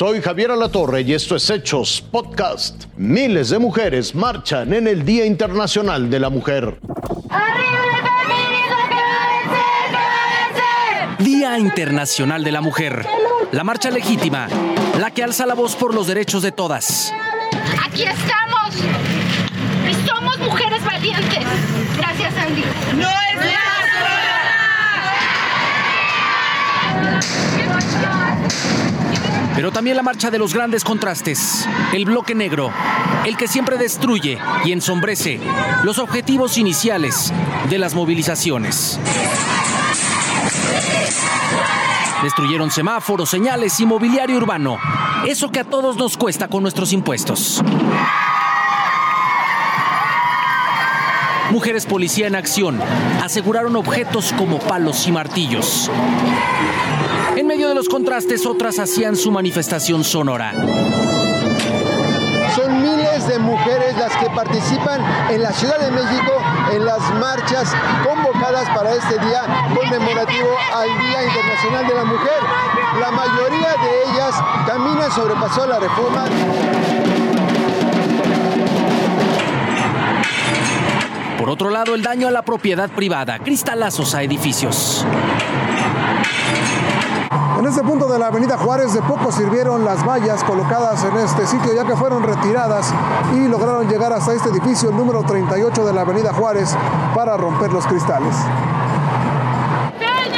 Soy Javier Alatorre y esto es Hechos Podcast. Miles de mujeres marchan en el Día Internacional de la Mujer. Día Internacional de la Mujer. La marcha legítima, la que alza la voz por los derechos de todas. Aquí estamos. Y somos mujeres valientes. Gracias, Andy. No es Pero también la marcha de los grandes contrastes, el bloque negro, el que siempre destruye y ensombrece los objetivos iniciales de las movilizaciones. Destruyeron semáforos, señales y mobiliario urbano, eso que a todos nos cuesta con nuestros impuestos. Mujeres policía en acción aseguraron objetos como palos y martillos. En medio de los contrastes, otras hacían su manifestación sonora. Son miles de mujeres las que participan en la Ciudad de México en las marchas convocadas para este día conmemorativo al Día Internacional de la Mujer. La mayoría de ellas caminan sobre Paso la Reforma. Por otro lado, el daño a la propiedad privada, cristalazos a edificios. En este punto de la avenida Juárez de poco sirvieron las vallas colocadas en este sitio ya que fueron retiradas y lograron llegar hasta este edificio, el número 38 de la avenida Juárez, para romper los cristales.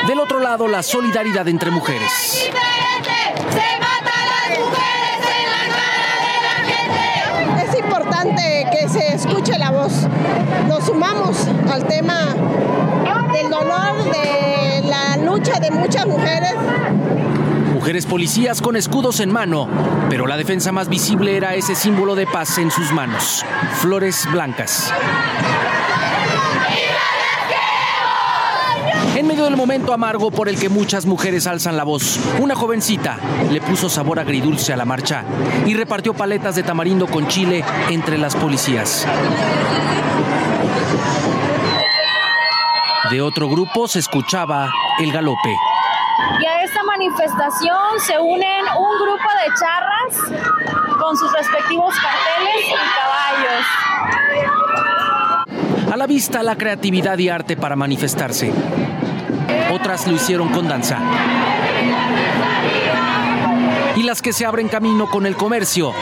Del otro lado, la solidaridad entre mujeres. Es importante que se escuche la voz. Nos sumamos al tema Mujeres policías con escudos en mano, pero la defensa más visible era ese símbolo de paz en sus manos, flores blancas. En medio del momento amargo por el que muchas mujeres alzan la voz, una jovencita le puso sabor agridulce a la marcha y repartió paletas de tamarindo con chile entre las policías. De otro grupo se escuchaba el galope. Y a esta manifestación se unen un grupo de charras con sus respectivos carteles y caballos. A la vista la creatividad y arte para manifestarse. Otras lo hicieron con danza. Y las que se abren camino con el comercio.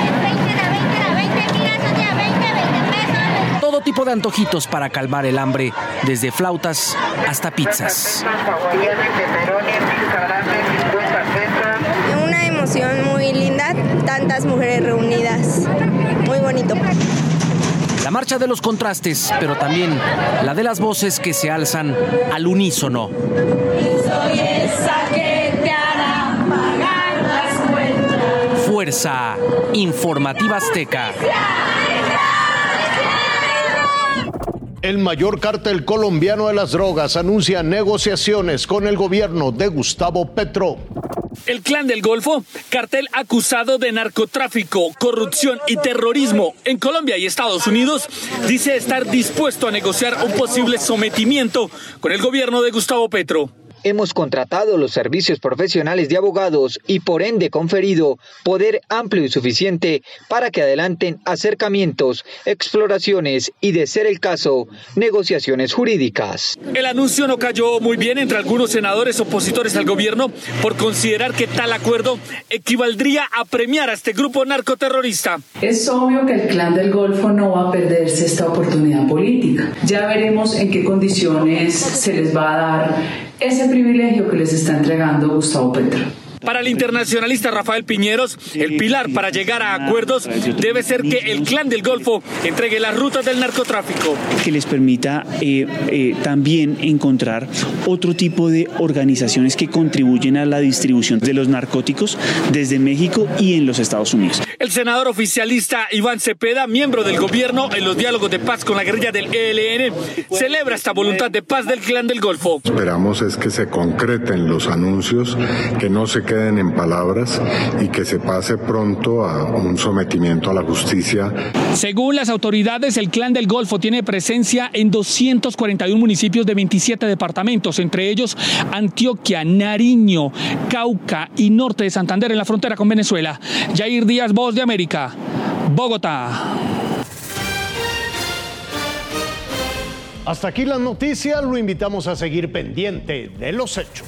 Todo tipo de antojitos para calmar el hambre, desde flautas hasta pizzas. Una emoción muy linda, tantas mujeres reunidas. Muy bonito. La marcha de los contrastes, pero también la de las voces que se alzan al unísono. Fuerza Informativa Azteca. El mayor cártel colombiano de las drogas anuncia negociaciones con el gobierno de Gustavo Petro. El Clan del Golfo, cartel acusado de narcotráfico, corrupción y terrorismo en Colombia y Estados Unidos, dice estar dispuesto a negociar un posible sometimiento con el gobierno de Gustavo Petro. Hemos contratado los servicios profesionales de abogados y por ende conferido poder amplio y suficiente para que adelanten acercamientos, exploraciones y, de ser el caso, negociaciones jurídicas. El anuncio no cayó muy bien entre algunos senadores opositores al gobierno por considerar que tal acuerdo equivaldría a premiar a este grupo narcoterrorista. Es obvio que el clan del Golfo no va a perderse esta oportunidad política. Ya veremos en qué condiciones se les va a dar ese privilegio que les está entregando Gustavo Petro. Para el internacionalista Rafael Piñeros, el pilar para llegar a acuerdos debe ser que el clan del Golfo entregue las rutas del narcotráfico. Que les permita eh, eh, también encontrar otro tipo de organizaciones que contribuyen a la distribución de los narcóticos desde México y en los Estados Unidos. El senador oficialista Iván Cepeda, miembro del gobierno en los diálogos de paz con la guerrilla del ELN, celebra esta voluntad de paz del clan del Golfo. Esperamos es que se concreten los anuncios, que no se queden en palabras y que se pase pronto a un sometimiento a la justicia. Según las autoridades, el Clan del Golfo tiene presencia en 241 municipios de 27 departamentos, entre ellos Antioquia, Nariño, Cauca y norte de Santander en la frontera con Venezuela. Jair Díaz, Voz de América, Bogotá. Hasta aquí las noticias, lo invitamos a seguir pendiente de los hechos.